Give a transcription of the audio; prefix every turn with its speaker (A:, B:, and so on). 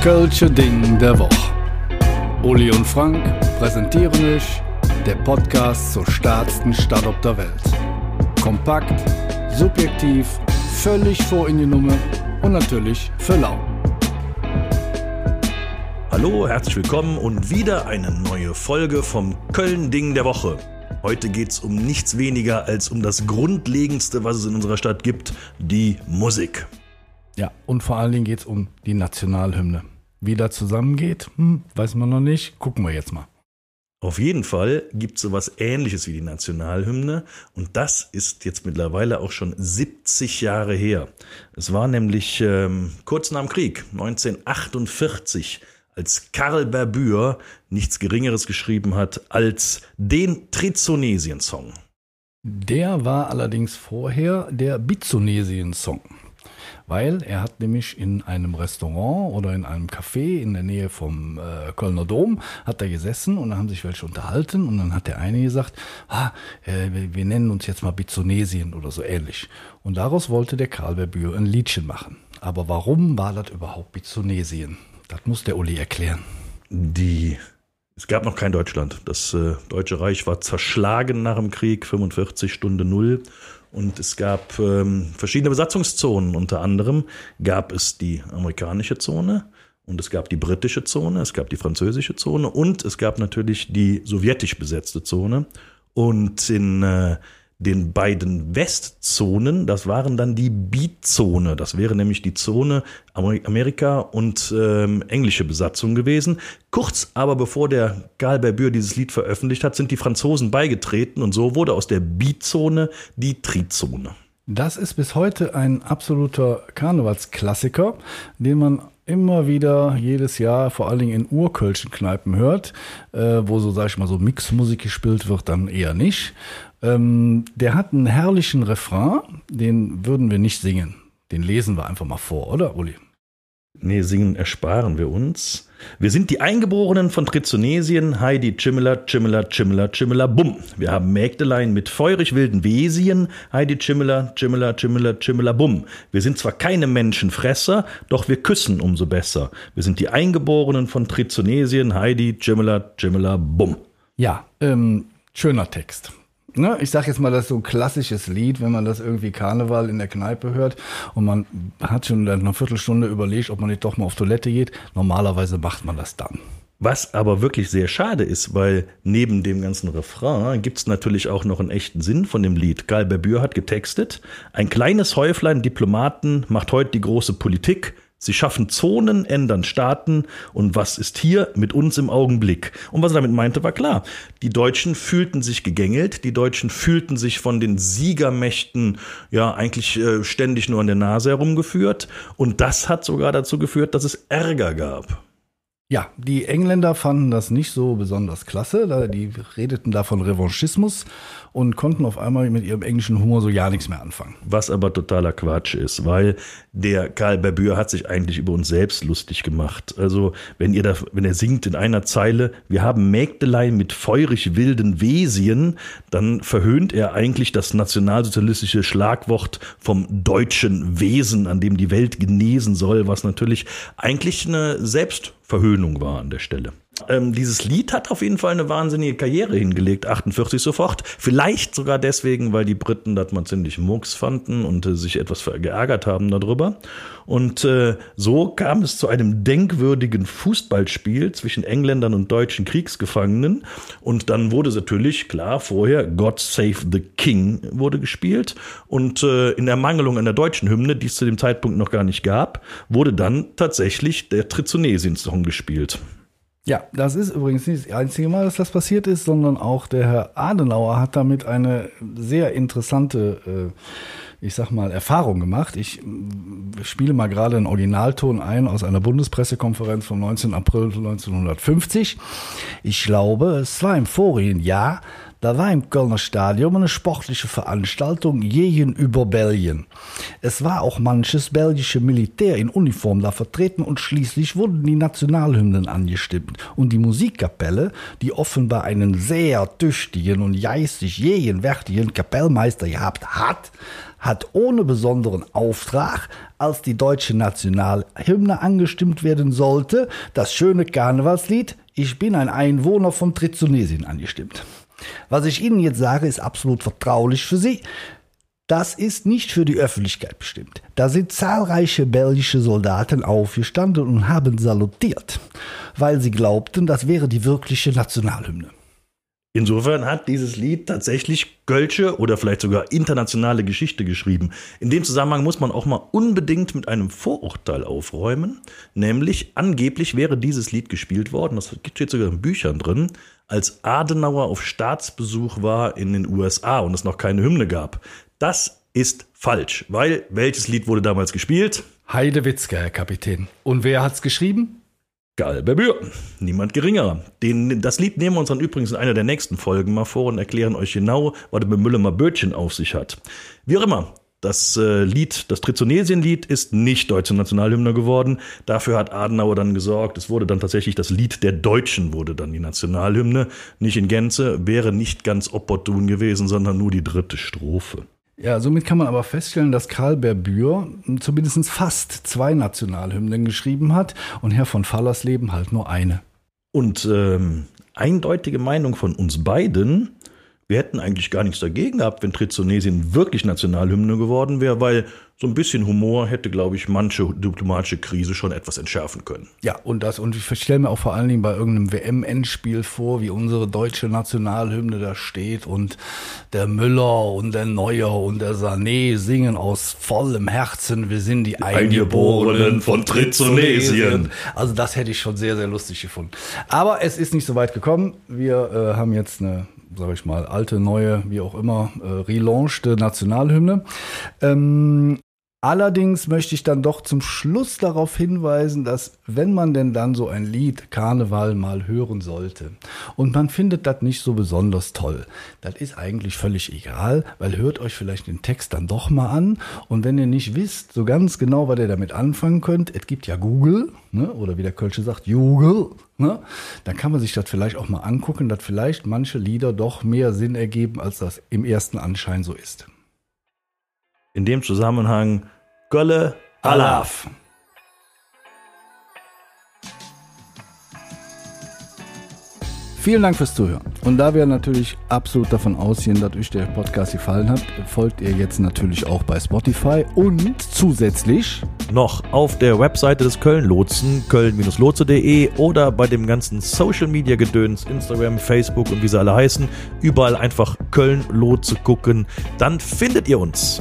A: Kölsche Ding der Woche. Uli und Frank präsentieren euch der Podcast zur stärksten Stadt auf der Welt. Kompakt, subjektiv, völlig vor in die Nummer und natürlich für lau.
B: Hallo, herzlich willkommen und wieder eine neue Folge vom Köln-Ding der Woche. Heute geht es um nichts weniger als um das Grundlegendste, was es in unserer Stadt gibt, die Musik.
A: Ja, und vor allen Dingen geht es um die Nationalhymne. Wie das zusammengeht, hm, weiß man noch nicht. Gucken wir jetzt mal.
B: Auf jeden Fall gibt es sowas ähnliches wie die Nationalhymne und das ist jetzt mittlerweile auch schon 70 Jahre her. Es war nämlich ähm, kurz nach dem Krieg, 1948, als Karl Berbür nichts Geringeres geschrieben hat als den Trizonesien-Song.
A: Der war allerdings vorher der Bizonesien-Song weil er hat nämlich in einem Restaurant oder in einem Café in der Nähe vom äh, Kölner Dom hat er gesessen und da haben sich welche unterhalten und dann hat der eine gesagt, ah, äh, wir, nennen uns jetzt mal Bizonesien oder so ähnlich. Und daraus wollte der Karl Verbür ein Liedchen machen. Aber warum war das überhaupt Bizonesien? Das muss der Uli erklären.
B: Die es gab noch kein Deutschland. Das äh, Deutsche Reich war zerschlagen nach dem Krieg, 45 Stunde Null. Und es gab ähm, verschiedene Besatzungszonen. Unter anderem gab es die amerikanische Zone und es gab die britische Zone, es gab die französische Zone und es gab natürlich die sowjetisch besetzte Zone. Und in äh, den beiden Westzonen, das waren dann die Bizone. Das wäre nämlich die Zone Amerika und ähm, englische Besatzung gewesen. Kurz aber bevor der Karl Berbür dieses Lied veröffentlicht hat, sind die Franzosen beigetreten und so wurde aus der Bizone die Trizone.
A: Das ist bis heute ein absoluter Karnevalsklassiker, den man immer wieder jedes Jahr, vor allen Dingen in urkölschen Kneipen hört, äh, wo so, sag ich mal, so Mixmusik gespielt wird, dann eher nicht. Ähm, der hat einen herrlichen Refrain, den würden wir nicht singen. Den lesen wir einfach mal vor, oder, Uli?
B: Nee, singen ersparen wir uns. Wir sind die Eingeborenen von Trizonesien, Heidi Chimmler, Chimmler, Chimmler, Chimmler, Bumm. Wir haben Mägdelein mit feurig wilden Wesien, Heidi Chimmler, Chimmler, Chimmler, Chimmler, Bumm. Wir sind zwar keine Menschenfresser, doch wir küssen umso besser. Wir sind die Eingeborenen von Trizonesien, Heidi Chimmler, Chimmler, Bumm.
A: Ja, ähm, schöner Text ne, ich sag jetzt mal, das ist so ein klassisches Lied, wenn man das irgendwie Karneval in der Kneipe hört und man hat schon eine Viertelstunde überlegt, ob man nicht doch mal auf Toilette geht. Normalerweise macht man das dann.
B: Was aber wirklich sehr schade ist, weil neben dem ganzen Refrain gibt es natürlich auch noch einen echten Sinn von dem Lied. Gal Berbür hat getextet, ein kleines Häuflein Diplomaten macht heute die große Politik, Sie schaffen Zonen, ändern Staaten und was ist hier mit uns im Augenblick? Und was er damit meinte, war klar. Die Deutschen fühlten sich gegängelt, die Deutschen fühlten sich von den Siegermächten ja eigentlich äh, ständig nur an der Nase herumgeführt und das hat sogar dazu geführt, dass es Ärger gab.
A: Ja, die Engländer fanden das nicht so besonders klasse. Die redeten da von Revanchismus und konnten auf einmal mit ihrem englischen Humor so ja nichts mehr anfangen.
B: Was aber totaler Quatsch ist, weil der Karl Berbür hat sich eigentlich über uns selbst lustig gemacht. Also, wenn ihr da, wenn er singt in einer Zeile, wir haben Mägdelein mit feurig wilden Wesien, dann verhöhnt er eigentlich das nationalsozialistische Schlagwort vom deutschen Wesen, an dem die Welt genesen soll, was natürlich eigentlich eine Selbstverhöhnung war an der Stelle. Ähm, dieses Lied hat auf jeden Fall eine wahnsinnige Karriere hingelegt, 48 sofort. Vielleicht sogar deswegen, weil die Briten das mal ziemlich mucks fanden und äh, sich etwas geärgert haben darüber. Und äh, so kam es zu einem denkwürdigen Fußballspiel zwischen Engländern und deutschen Kriegsgefangenen. Und dann wurde natürlich, klar, vorher God Save the King wurde gespielt. Und äh, in Ermangelung einer deutschen Hymne, die es zu dem Zeitpunkt noch gar nicht gab, wurde dann tatsächlich der Trizonesien-Song gespielt.
A: Ja, das ist übrigens nicht das einzige Mal, dass das passiert ist, sondern auch der Herr Adenauer hat damit eine sehr interessante, äh, ich sag mal, Erfahrung gemacht. Ich äh, spiele mal gerade einen Originalton ein aus einer Bundespressekonferenz vom 19. April 1950. Ich glaube, es war im vorigen Jahr, Da war im Kölner Stadion eine sportliche Veranstaltung gegenüber Belgien. Es war auch manches belgische Militär in Uniform da vertreten und schließlich wurden die Nationalhymnen angestimmt. Und die Musikkapelle, die offenbar einen sehr tüchtigen und geistig gegenwärtigen Kapellmeister gehabt hat, hat ohne besonderen Auftrag, als die deutsche Nationalhymne angestimmt werden sollte, das schöne Karnevalslied Ich bin ein Einwohner von Trizonesien angestimmt. Was ich Ihnen jetzt sage, ist absolut vertraulich für Sie. Das ist nicht für die Öffentlichkeit bestimmt. Da sind zahlreiche belgische Soldaten aufgestanden und haben salutiert, weil sie glaubten, das wäre die wirkliche Nationalhymne.
B: Insofern hat dieses Lied tatsächlich Gölsche oder vielleicht sogar internationale Geschichte geschrieben. In dem Zusammenhang muss man auch mal unbedingt mit einem Vorurteil aufräumen, nämlich angeblich wäre dieses Lied gespielt worden, das steht sogar in Büchern drin, als Adenauer auf Staatsbesuch war in den USA und es noch keine Hymne gab. Das ist falsch, weil welches Lied wurde damals gespielt?
A: Heidewitzke, Herr Kapitän. Und wer hat's geschrieben?
B: Galberbür, niemand geringerer. Den, das Lied nehmen wir uns dann übrigens in einer der nächsten Folgen mal vor und erklären euch genau, was der mit Müllemer Bötchen auf sich hat. Wie auch immer, das äh, Lied, das Trizonesien-Lied ist nicht deutsche Nationalhymne geworden. Dafür hat Adenauer dann gesorgt. Es wurde dann tatsächlich das Lied der Deutschen wurde dann die Nationalhymne. Nicht in Gänze, wäre nicht ganz opportun gewesen, sondern nur die dritte Strophe.
A: Ja, somit kann man aber feststellen, dass Karl Berbür zumindest fast zwei Nationalhymnen geschrieben hat und Herr von Fallersleben halt nur eine.
B: Und ähm, eindeutige Meinung von uns beiden, wir hätten eigentlich gar nichts dagegen gehabt, wenn Trizonesien wirklich Nationalhymne geworden wäre, weil so ein bisschen Humor hätte, glaube ich, manche diplomatische Krise schon etwas entschärfen können.
A: Ja, und das, und ich stelle mir auch vor allen Dingen bei irgendeinem WM-Endspiel vor, wie unsere deutsche Nationalhymne da steht und der Müller und der Neuer und der Sané singen aus vollem Herzen, wir sind die, die Eingeborenen von Trizonesien. Also das hätte ich schon sehr, sehr lustig gefunden. Aber es ist nicht so weit gekommen. Wir äh, haben jetzt eine sage ich mal, alte, neue, wie auch immer, äh, relaunchte Nationalhymne. Ähm, Allerdings möchte ich dann doch zum Schluss darauf hinweisen, dass wenn man denn dann so ein Lied Karneval mal hören sollte und man findet das nicht so besonders toll, das ist eigentlich völlig egal, weil hört euch vielleicht den Text dann doch mal an und wenn ihr nicht wisst so ganz genau, was ihr damit anfangen könnt, es gibt ja Google ne, oder wie der Kölsche sagt, Google, ne, dann kann man sich das vielleicht auch mal angucken, dass vielleicht manche Lieder doch mehr Sinn ergeben, als das im ersten Anschein so ist
B: in dem Zusammenhang Gölle Alaf.
A: Vielen Dank fürs Zuhören. Und da wir natürlich absolut davon ausgehen, dass euch der Podcast gefallen hat, folgt ihr jetzt natürlich auch bei Spotify und zusätzlich
B: noch auf der Webseite des Köln-Lotsen, köln-lotse.de oder bei dem ganzen Social-Media-Gedöns, Instagram, Facebook und wie sie alle heißen, überall einfach Köln-Lotse gucken. Dann findet ihr uns.